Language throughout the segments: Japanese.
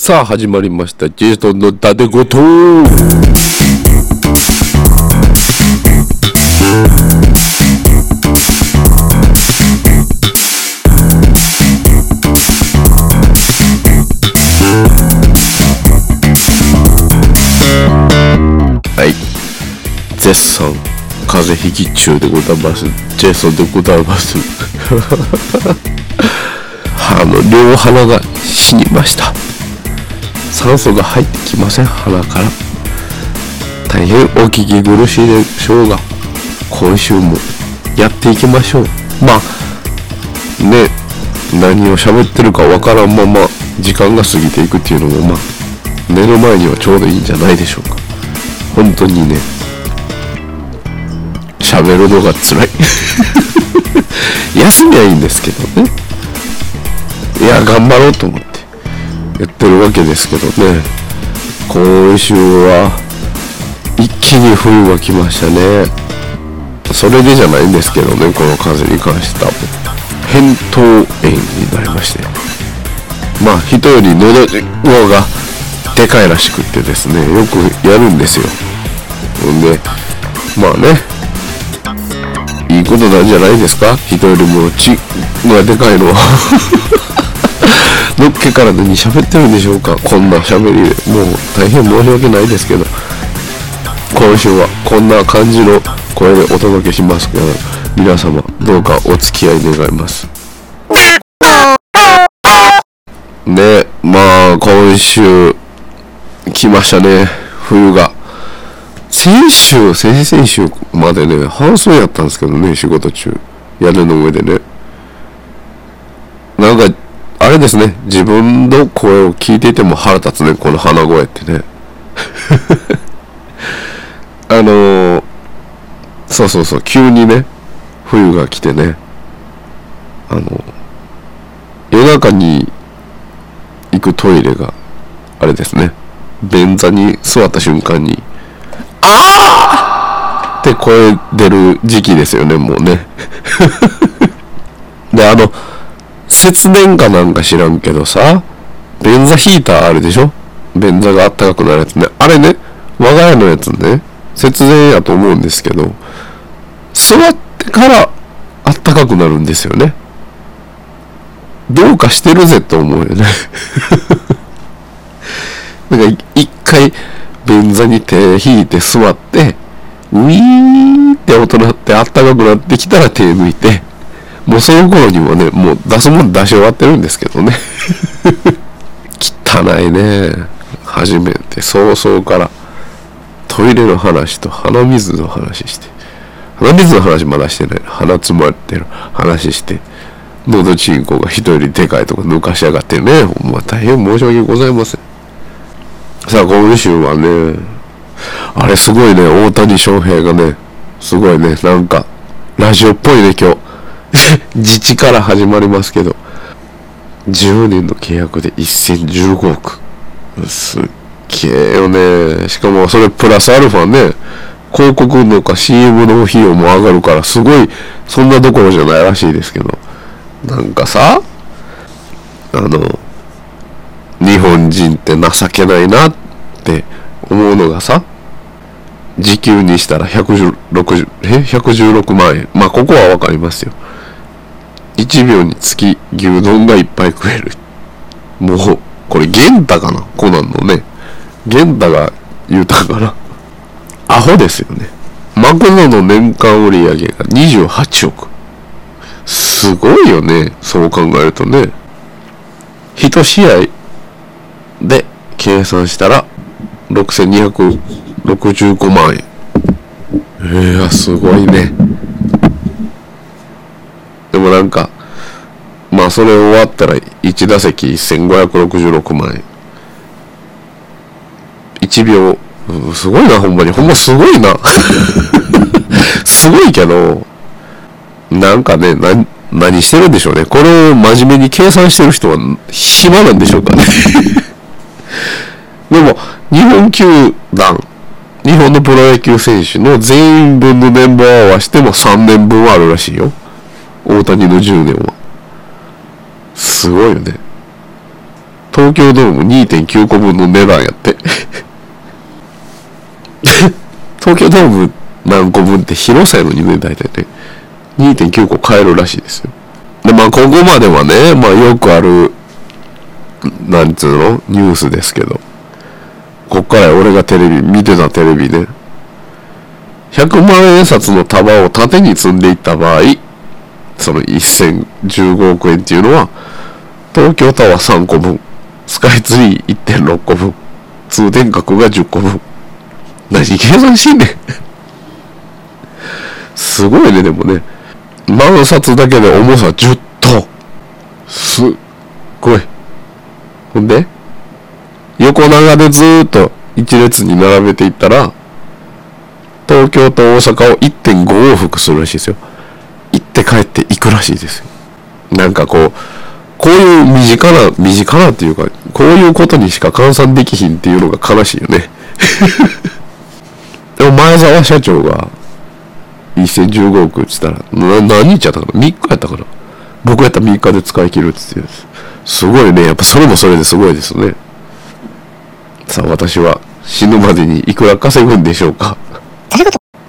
さあ始まりました。ジェイソンのダデごとはい。絶賛風邪ひき中でございます。ジェイソンでございます。あの両鼻が死にました。酸素が入ってきません鼻から。大変お聞き苦しいでしょうが今週もやっていきましょう。まあね何を喋ってるかわからんまま時間が過ぎていくっていうのもまあ寝る前にはちょうどいいんじゃないでしょうか。本当にね喋るのが辛い。休みはいいんですけどね。いや頑張ろうと思って。言ってるわけですけどね。今週は一気に冬が来ましたね。それでじゃないんですけどねこの風に関しては。扁桃炎になりまして。まあ人より喉上がでかいらしくってですねよくやるんですよ。ほんでまあね。いいことなんじゃないですか？人よりも血がでかいのは。のっけから何喋ってるんでしょうか？こんな喋りもう大変申し訳ないですけど。今週はこんな感じの声でお届けしますけど皆様どうかお付き合い願います。ねまあ今週来ましたね。冬が。先週先々週までね半袖やったんですけどね仕事中。屋根の上でね。なんかあれですね。自分の声を聞いていても腹立つね。この鼻声ってね。あのー、そうそうそう。急にね冬が来てね。あの夜中に行くトイレがあれですね。便座に座った瞬間に「ああ!」って声出る時期ですよねもうね。であの節電かなんか知らんけどさ、便座ヒーターあるでしょ？便座があったかくなるやつね。あれね、我が家のやつね、節電やと思うんですけど、座ってからあったかくなるんですよね。どうかしてるぜと思うよね。なんか一回便座に手引いて座って、ウィーンって音鳴ってあったかくなってきたら手抜いて、もうその頃にもね、もう出すもん出し終わってるんですけどね。汚いね。初めて早々からトイレの話と鼻水の話して。鼻水の話まだしてない。鼻詰まってる話して。喉チンコが人よりでかいとか抜かしやがってね。ほんま大変申し訳ございません。さあ、今週はね、あれすごいね、大谷翔平がね、すごいね、なんか、ラジオっぽいね、今日。自治から始まりますけど、10年の契約で1015億。すっげえよね。しかもそれプラスアルファね、広告のか CM の費用も上がるから、すごい、そんなどころじゃないらしいですけど。なんかさ、あの、日本人って情けないなって思うのがさ、時給にしたら116え？116万円。まあ、ここはわかりますよ。1秒につき牛丼がいっぱい食える。もう、これ、玄太かな？コナンのね。玄太が言うたから。アホですよね。マクドの年間売上が28億。すごいよね。そう考えるとね。一試合で計算したら6265万円。いや、すごいね。でもなんか、それ終わったら1打席1566万円。1秒、すごいな、ほんまに。ほんますごいな。すごいけど、なんかね、な、何してるんでしょうね。これを真面目に計算してる人は暇なんでしょうかね。でも、日本球団、日本のプロ野球選手の全員分の年俸を合わせても3年分はあるらしいよ。大谷の10年は。すごいよね。東京ドーム2.9個分の値段やって。東京ドーム何個分って広さやのにね大体ね。2.9個買えるらしいですよ。でまあここまではねまあよくあるなんつうの？ニュースですけど。こっから俺がテレビ見てたテレビね100万円札の束を縦に積んでいった場合その1015億円っていうのは東京タワー3個分。スカイツリー1.6個分。通天閣が10個分。何計算しんねん。すごいねでもね。万札だけで重さ10トンすっごい。ほんで横長でずーっと一列に並べていったら東京と大阪を1.5往復するらしいですよ。行って帰って行くらしいですよ。なんかこうこういう身近な身近なっていうかこういうことにしか換算できひんっていうのが悲しいよね。でも前澤社長が1015億っつったらな何日やったかな？3日やったかな？僕やったら3日で使い切るっつってすごいね。やっぱそれもそれですごいですね。さあ私は死ぬまでにいくら稼ぐんでしょうか。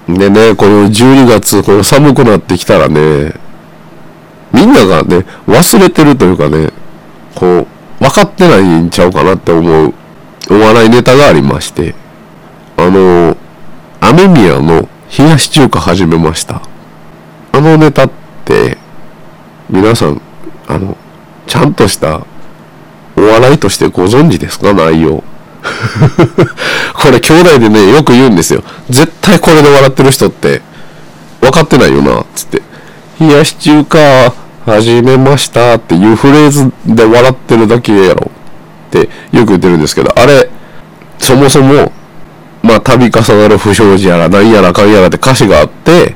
でねこの12月この寒くなってきたらねみんながね忘れてるというかねこう分かってないんちゃうかなって思うお笑いネタがありましてあの雨宮の冷やし中華始めました。あのネタって皆さんあのちゃんとしたお笑いとしてご存知ですか？内容。これ兄弟でねよく言うんですよ。絶対これで笑ってる人って分かってないよなつって「冷やし中華始めました」っていうフレーズで笑ってるだけやろってよく言ってるんですけどあれそもそもまあ度重なる不祥事やら何やらかんやらって歌詞があって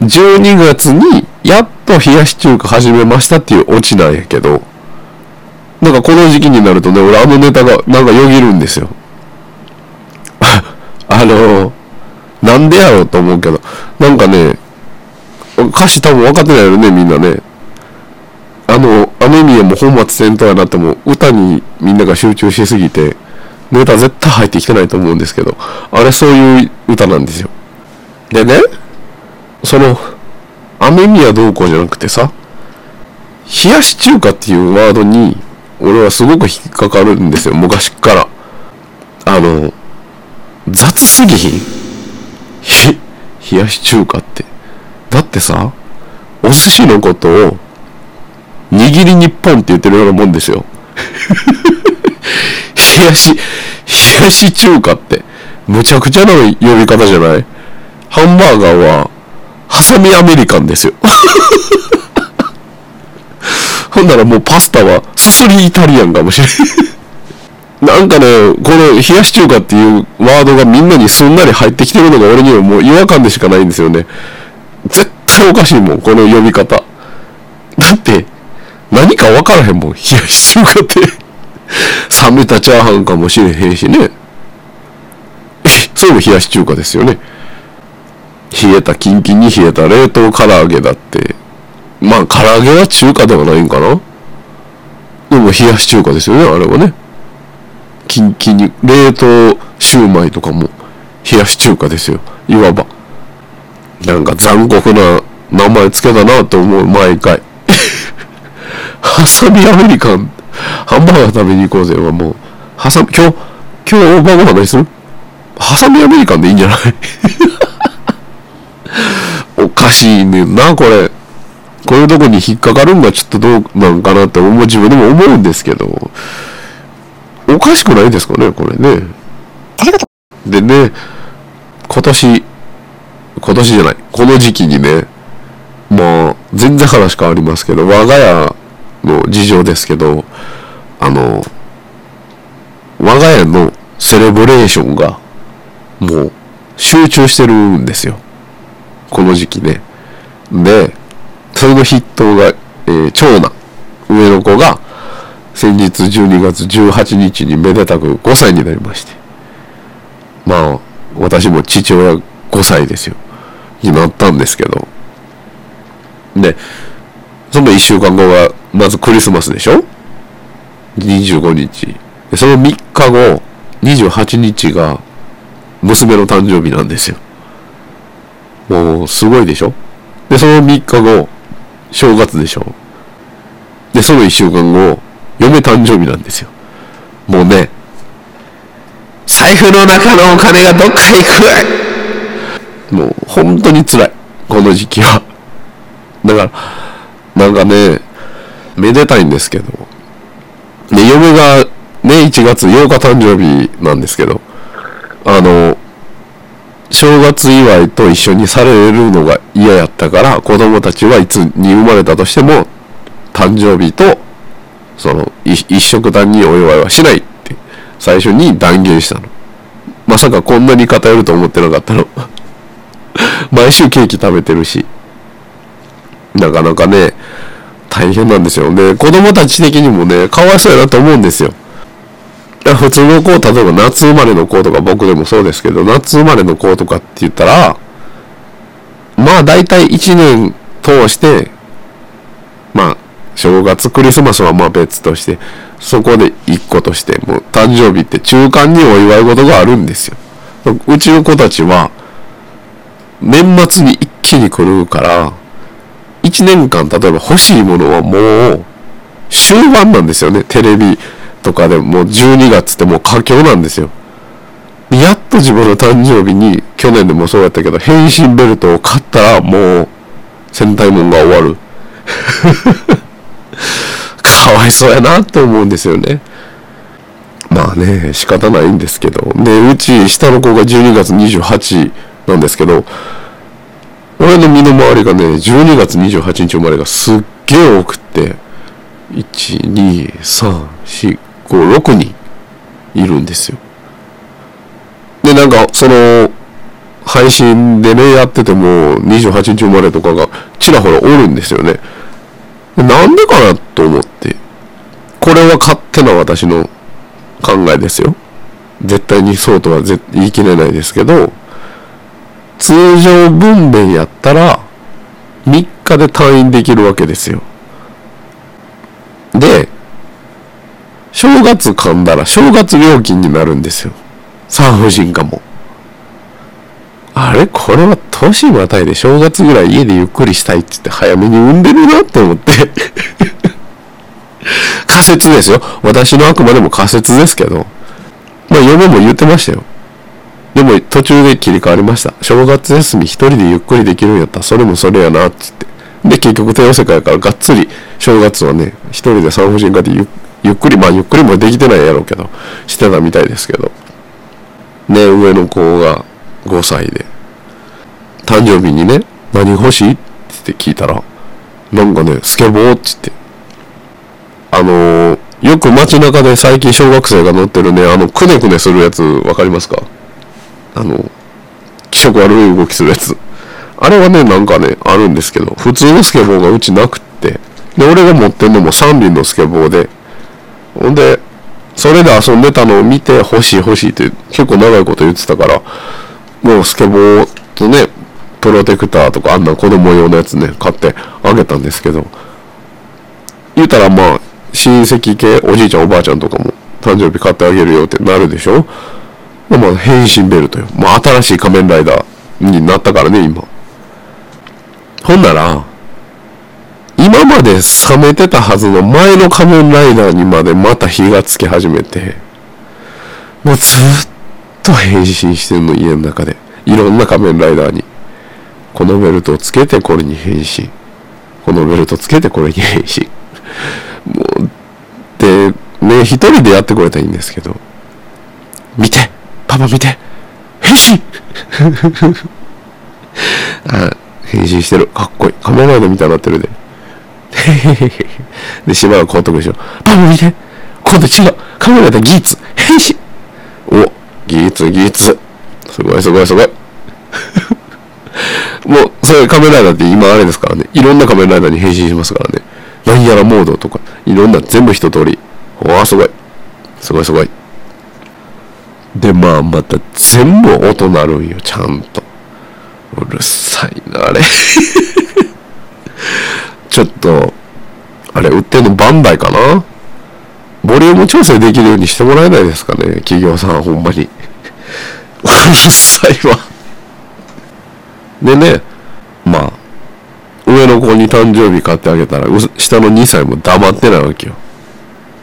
12月にやっと冷やし中華始めましたっていうオチなんやけどなんかこの時期になるとね、俺あのネタがなんかよぎるんですよ。あの、なんでやろうと思うけど、なんかね、歌詞多分分かってないよね、みんなね。あの、アメミヤも本末転倒やなっても、歌にみんなが集中しすぎて、ネタ絶対入ってきてないと思うんですけど、あれそういう歌なんですよ。でね、その、アメミヤどうこうじゃなくてさ、冷やし中華っていうワードに、俺はすごく引っかかるんですよ昔からあの雑すぎひん？冷やし中華ってだってさお寿司のことを握り日本って言ってるようなもんですよ。冷やし冷やし中華ってむちゃくちゃな呼び方じゃない？ハンバーガーはハサミアメリカンですよ。ほんならもうパスタはすすりイタリアンかもしれん。なんかね、この冷やし中華っていうワードがみんなにすんなり入ってきてるのが俺にはもう違和感でしかないんですよね。絶対おかしいもん、この呼び方。だって、何か分からへんもん、冷やし中華って。冷めたチャーハンかもしれへんしね。それも冷やし中華ですよね。冷えた、キンキンに冷えた冷凍唐揚げだって、まあ、唐揚げは中華ではないんかなでも冷やし中華ですよね、あれはね。キンキンに、冷凍シューマイとかも冷やし中華ですよ、いわば。なんか残酷な名前つけたなと思う、毎回。ハサミアメリカン、ハンバーガー食べに行こうぜ。はもう、ハサミ、今日、今日晩ご飯何する？ハサミアメリカンでいいんじゃない？おかしいねんな、これ。こういうとこに引っかかるんがちょっとどうなんかなって思う自分でも思うんですけど、おかしくないですかね、これね。でね、今年、今年じゃない、この時期にね、まあ、全然話変わりますけど、我が家の事情ですけど、あの、我が家のセレブレーションが、もう、集中してるんですよ。この時期ね。で、それの筆頭が、えー、長男、上の子が、先日12月18日にめでたく5歳になりまして。まあ、私も父親5歳ですよ。になったんですけど。で、その1週間後が、まずクリスマスでしょ？25日。でその3日後、28日が娘の誕生日なんですよ。もう、すごいでしょ？で、その3日後、正月でしょ？で、その1週間後、嫁誕生日なんですよ。もうね、財布の中のお金がどっか行くもう、本当に辛い。この時期は。だから、なんかね、めでたいんですけど、で、嫁がね、1月8日誕生日なんですけど、あの、正月祝いと一緒にされるのが嫌やったから、子供たちはいつに生まれたとしても、誕生日と、その、一色単にお祝いはしないって最初に断言したの。まさかこんなに偏ると思ってなかったの。毎週ケーキ食べてるし。なかなかね、大変なんですよ。で、子供たち的にもね、かわいそうやなと思うんですよ。普通の子、例えば夏生まれの子とか僕でもそうですけど、夏生まれの子とかって言ったら、まあ大体1年通して、まあ正月、クリスマスはまあ別として、そこで1個として、もう誕生日って中間にお祝い事があるんですよ。うちの子たちは、年末に一気に来るから、1年間例えば欲しいものはもう終盤なんですよね。テレビとかでもう12月ってもう佳境なんですよ。やっと自分の誕生日に、去年でもそうやったけど、変身ベルトを買ったらもう戦隊もんが終わる。かわいそうやなって思うんですよね。まあね、仕方ないんですけど。で、うち下の子が12月28なんですけど、俺の身の回りがね、12月28日生まれがすっげえ多くって、1、2、3、4、5、6人いるんですよ。で、なんか、その、配信でね、やってても、28日生まれとかがちらほらおるんですよね。なんでかなと思って。これは勝手な私の考えですよ。絶対にそうとは言い切れないですけど、通常分娩やったら3日で退院できるわけですよ。で、正月噛んだら正月料金になるんですよ。産婦人科も。あれこれは年またいで正月ぐらい家でゆっくりしたいって言って早めに産んでるなって思って 仮説ですよ。私のあくまでも仮説ですけど。まあ嫁も言ってましたよ。でも途中で切り替わりました。正月休み一人でゆっくりできるんやったらそれもそれやなっつって。で、結局帝王世界からがっつり正月はね、一人で産婦人科でゆゆっくり、まあゆっくりもできてないやろうけど、してたみたいですけど。ね、上の子が5歳で、誕生日にね、何欲しいって聞いたら、なんかね、スケボーって言って、あのー、よく街中で最近小学生が乗ってるね、あの、くねくねするやつわかりますか？あの、気色悪い動きするやつ。あれはね、なんかね、あるんですけど、普通のスケボーがうちなくって、で、俺が持ってんのも三輪のスケボーで、ほんで、それで遊んでたのを見て欲しい欲しいって結構長いこと言ってたから、もうスケボーとね、プロテクターとかあんな子供用のやつね、買ってあげたんですけど、言うたらまあ、親戚系、おじいちゃんおばあちゃんとかも誕生日買ってあげるよってなるでしょ？まあ、変身ベルトよ。まあ、新しい仮面ライダーになったからね、今。ほんなら、今まで冷めてたはずの前の仮面ライダーにまでまた火がつき始めて、もうずっと変身してんの、家の中で。いろんな仮面ライダーに。このベルトをつけてこれに変身。このベルトつけてこれに変身。もう、で、ね、一人でやってくれたらいいんですけど、見てパパ見て変身 あ変身してる。かっこいい。仮面ライダーみたいになってるで。で、しばらくほっとくでしょ。パパ見て今度違う。仮面ライダーギーツ変身お、ギーツ、ギーツ。すごいすごいすごい。もう、それ仮面ライダーって今あれですからね。いろんな仮面ライダーに変身しますからね。なんやらモードとか、いろんな全部一通り。わあ、すごい。すごいすごい。で、まあ、また全部音鳴るんよ、ちゃんと。うるさいな、あれ。ちょっと、あれ、売ってんのバンダイかな？ボリューム調整できるようにしてもらえないですかね企業さんほんまに。うるさいわ。でねまあ上の子に誕生日買ってあげたら下の2歳も黙ってないわけよ。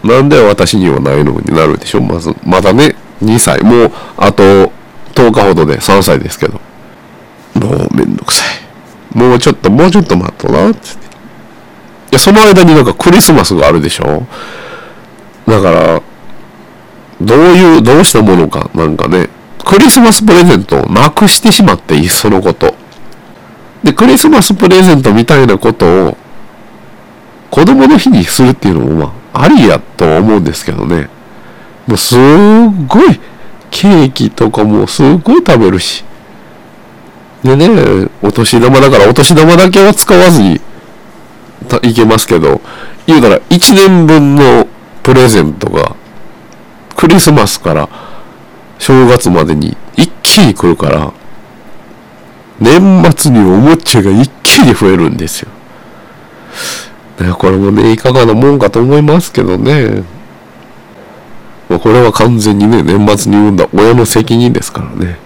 なんで私にはないのになるでしょ？まずまだね2歳。もうあと10日ほどで3歳ですけど。もうめんどくさい。もうちょっともうちょっと待っとなって。いやその間になんかクリスマスがあるでしょ？だからどういうどうしたものかなんかね。クリスマスプレゼントをなくしてしまっていっそのこと。でクリスマスプレゼントみたいなことを子供の日にするっていうのもまあありやと思うんですけどね。もうすっごいケーキとかもすっごい食べるしでねお年玉だからお年玉だけは使わずにいけますけど言うたら1年分のプレゼントがクリスマスから正月までに一気に来るから年末におもちゃが一気に増えるんですよ。これもね、いかがなもんかと思いますけどね。これは完全にね、年末に産んだ親の責任ですからね。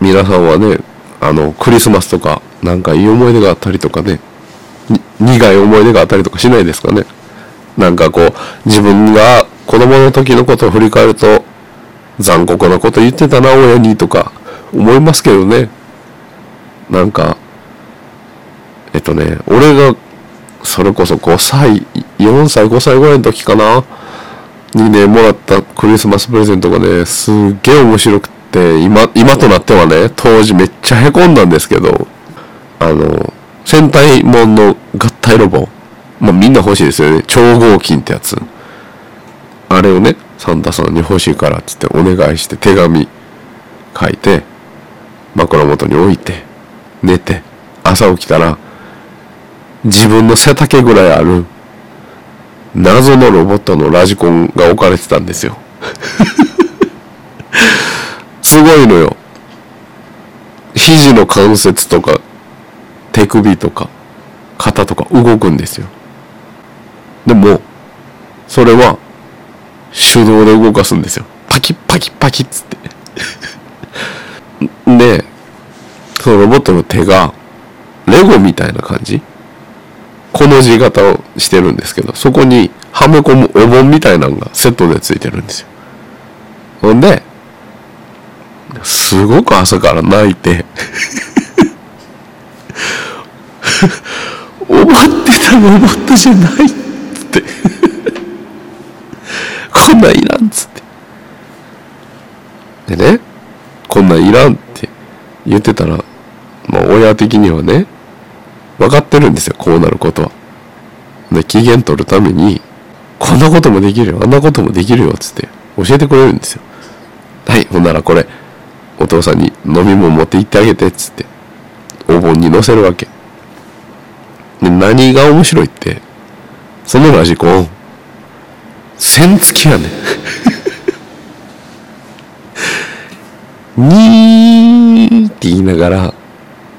皆さんはね、あの、クリスマスとか、なんかいい思い出があったりとかね、苦い思い出があったりとかしないですかね。なんかこう、自分が子供の時のことを振り返ると、残酷なこと言ってたな、親にとか、思いますけどね。なんか、えっとね、俺が、それこそ5歳、4歳、5歳ぐらいの時かな、にね、もらったクリスマスプレゼントがね、すっげえ面白くって、今、今となってはね、当時めっちゃ凹んだんですけど、あの、戦隊もんの合体ロボ。まあみんな欲しいですよね。超合金ってやつ。あれをね、サンタさんに欲しいからっつってお願いして手紙書いて、枕元に置いて、寝て、朝起きたら、自分の背丈ぐらいある、謎のロボットのラジコンが置かれてたんですよ。すごいのよ。肘の関節とか、手首とか、肩とか動くんですよ。でも、それは、手動で動かすんですよ。パキッパキッパキッつって。で、そのロボットの手が、レゴみたいな感じ？この字型をしてるんですけど、そこにはめ込むお盆みたいなのがセットでついてるんですよ。ほんで、すごく朝から泣いて思ってたロボットじゃないっってこんないらんっつってでねこんないらんって言ってたらまあ親的にはね分かってるんですよこうなることは。で機嫌取るためにこんなこともできるよあんなこともできるよつって教えてくれるんですよ。はいほんならこれお父さんに飲み物持って行ってあげてつってお盆に乗せるわけ。で何が面白いってそのラジコン線付きやね にーって言いながら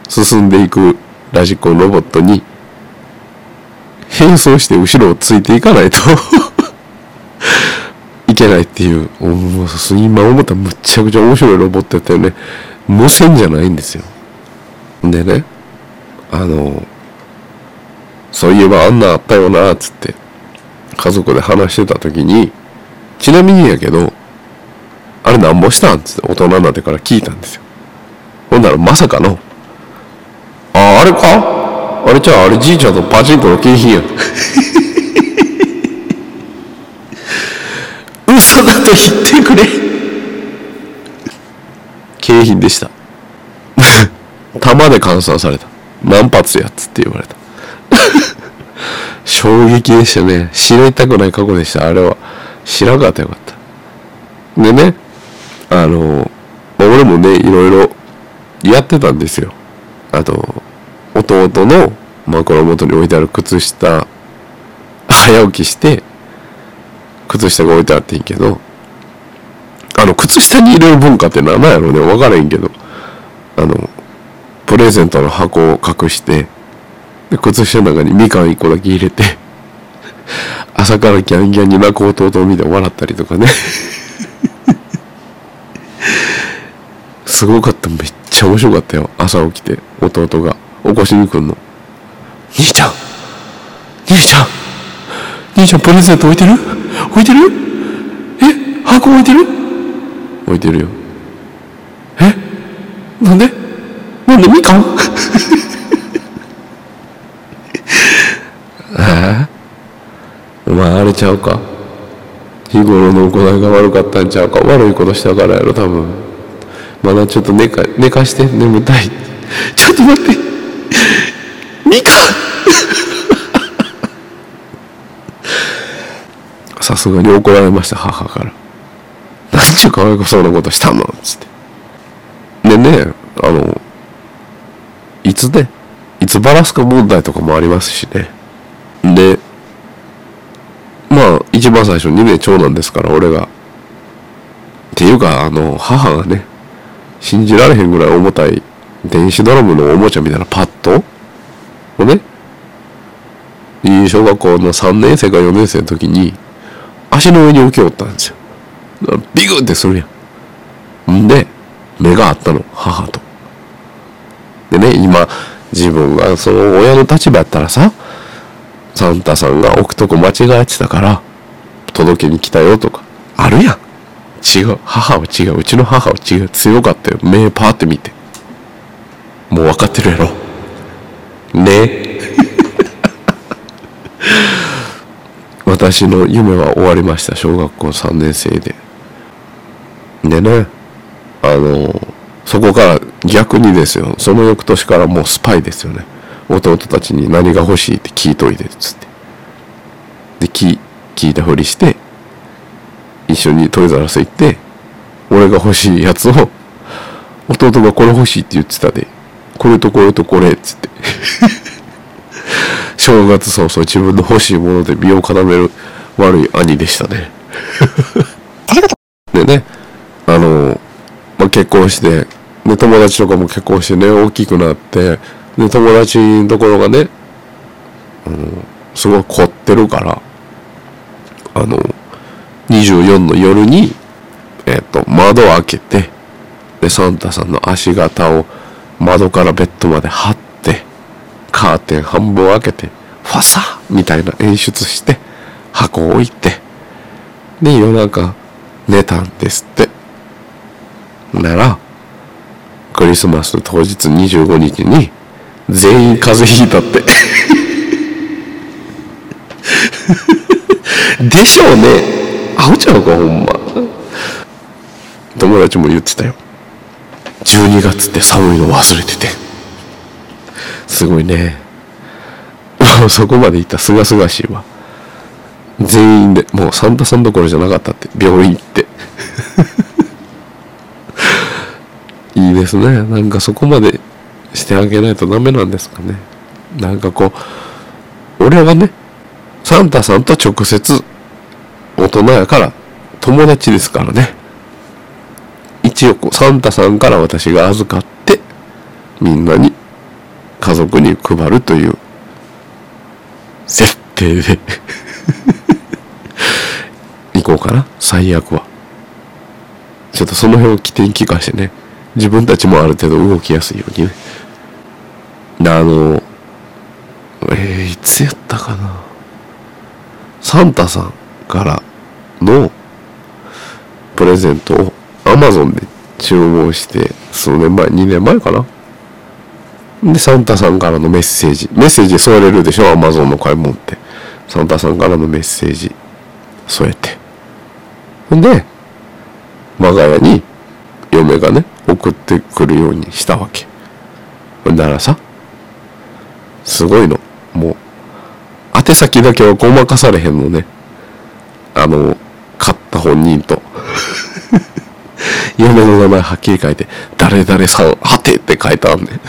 進んでいくラジコンロボットに変装して後ろをついていかないと いけないっていう。もう今思ったむっちゃくちゃ面白いロボットやったよね。無線じゃないんですよ。でねあのそういえばあんなあったよなっつって家族で話してた時にちなみにやけどあれなんぼしたん？つって大人になってから聞いたんですよ。ほんならまさかのれか？あれじゃああれじいちゃんとパチンコの景品や。嘘だと言ってくれ。景品でした。弾で換算された。何発やつって言われた。衝撃でしたね。知りたくない過去でした。あれは。知らんかったよかった。でねあの俺もねいろいろやってたんですよ。あと弟の枕元に置いてある靴下早起きして靴下が置いてあっていいけどあの靴下に入れる文化って何なんやろうね。分からへんけどあのプレゼントの箱を隠してで靴下の中にみかん1個だけ入れて 朝からギャンギャンに泣く弟を見て笑ったりとかね。すごかった。めっちゃ面白かったよ。朝起きて弟が。起こしに来んの。兄ちゃん。兄ちゃん。兄ちゃんプレゼント置いてる？置いてる？え？箱置いてる？置いてるよ。え？なんで？なんで？みかん？ああお前あれちゃうか？日頃の行いが悪かったんちゃうか？悪いことしたからやろ多分。まだちょっと寝か寝かして眠たい。ちょっと待ってみかんさすがに怒られました母から「なんちゅうかわいそうなことしたの?」っつって。でねあのいつねいつバラすか問題とかもありますしね。でまあ一番最初にね長男ですから俺が。っていうかあの母がね信じられへんぐらい重たい電子ドラムのおもちゃみたいなパッドをね小学校の3年生か4年生の時に足の上に置きおったんですよ。ビグってするやん。んで目があったの。母と。でね今自分がその親の立場やったらさサンタさんが置くとこ間違えてたから届けに来たよとかあるやん。違う。母は違う。うちの母は違う。強かったよ。目パーって見て。もう分かってるやろ。ね。私の夢は終わりました小学校3年生で。でねあのそこから逆にですよ。その翌年からもうスパイですよね。弟たちに何が欲しいって聞いといてっつって。で聞聞いたふりして一緒にトイザらス行って俺が欲しいやつを弟がこれ欲しいって言ってたで。これとこれとこれっつって。正月早々自分の欲しいもので身を固める悪い兄でしたね。でねあの、まあ、結婚してで友達とかも結婚してね大きくなってで友達のところがね、うん、すごい凝ってるからあの24の夜に、えっ、ー、と窓を開けてでサンタさんの足型を窓からベッドまで張ってカーテン半分開けてファサみたいな演出して箱を置いてで夜中寝たんですって。ならクリスマス当日25日に全員風邪ひいたって。でしょうね。アホちゃうかほんま。友達も言ってたよ。12月って寒いの忘れてて。すごいね。も うそこまでいった。すがすがしいわ。全員でもうサンタさんどころじゃなかったって。病院行って。いいですね。なんかそこまでしてあげないとダメなんですかね。なんかこう俺はねサンタさんと直接大人やから友達ですからね。一応サンタさんから私が預かってみんなに家族に配るという設定で。行こうかな。最悪は。ちょっとその辺を起点聞かしてね。自分たちもある程度動きやすいようにね。あのえー、いつやったかな。サンタさんからのプレゼントをアマゾンで注文して数年前2年前かな。でサンタさんからのメッセージ。メッセージ添えれるでしょ？アマゾンの買い物って。サンタさんからのメッセージ。添えて。ほんで我が家に嫁がね送ってくるようにしたわけ。ほんならさすごいの。もう宛先だけはごまかされへんのね。あの買った本人と。嫁の名前はっきり書いて誰々さんはてって書いてあんねん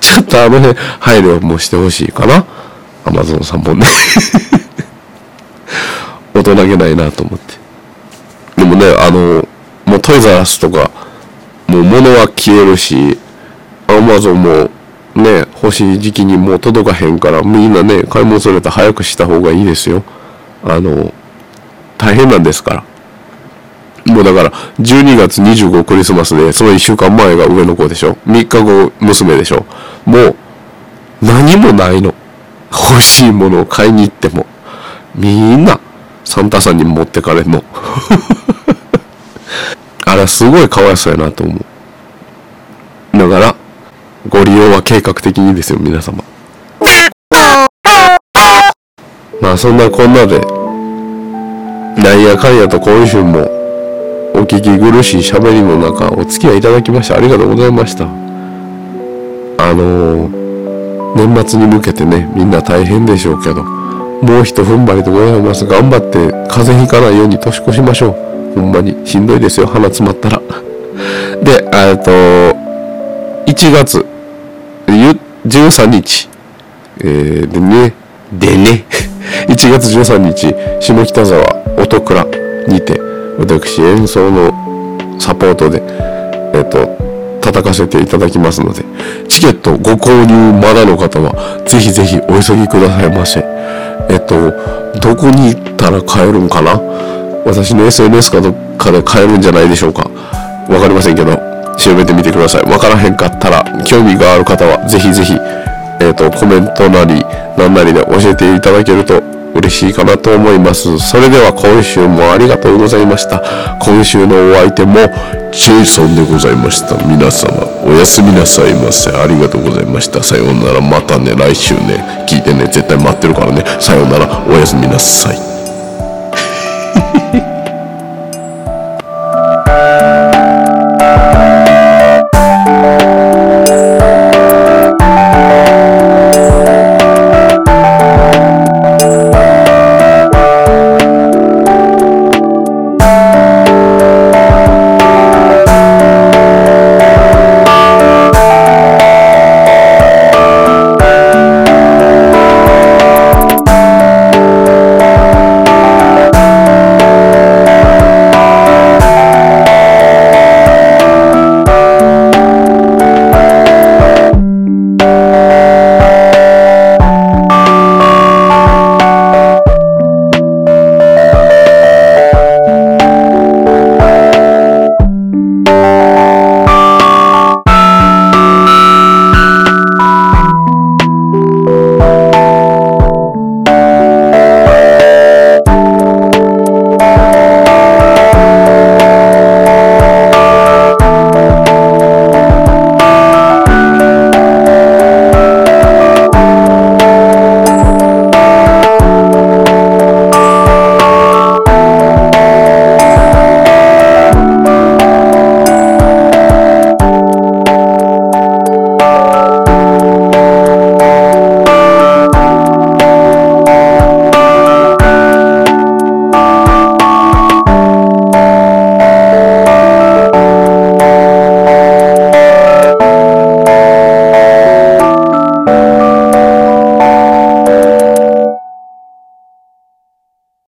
ちょっとあの辺配慮もしてほしいかな。アマゾンさんもね。大人げないなと思って。でもねあのもうトイザラスとかもう物は消えるしアマゾンもね欲しい時期にもう届かへんからみんなね買い物すると早くした方がいいですよ。あの大変なんですから。もうだから12月25クリスマスでその1週間前が上の子でしょ？3日後娘でしょ？もう何もないの。欲しいものを買いに行っても。みんなサンタさんに持ってかれんの。あれすごいかわいそうやなと思う。だからご利用は計画的にですよ皆様。まあそんなこんなでなんやかんやと今週もお聞き苦しい喋りの中お付き合いいただきましてありがとうございました。あのー、年末に向けてねみんな大変でしょうけどもうひと踏ん張りでございます。頑張って風邪ひかないように年越しましょう。ほんまにしんどいですよ。鼻詰まったら。でえっと1月13日、えー、でねでね。1月13日下北沢音倉にて。私演奏のサポートでえっ、と叩かせていただきますのでチケットご購入まだの方はぜひぜひお急ぎくださいませ。えっ、とどこに行ったら買えるんかな？私の SNS かどっかで買えるんじゃないでしょうか。わかりませんけど調べてみてください。わからへんかったら興味がある方はぜひぜひえっ、とコメントなり何なりで教えていただけると嬉しいかなと思います。それでは今週もありがとうございました。今週のお相手もジェイソンでございました。皆様おやすみなさいませ。ありがとうございました。さようなら。またね、来週ね、聞いてね、絶対待ってるからね。さようなら。おやすみなさい。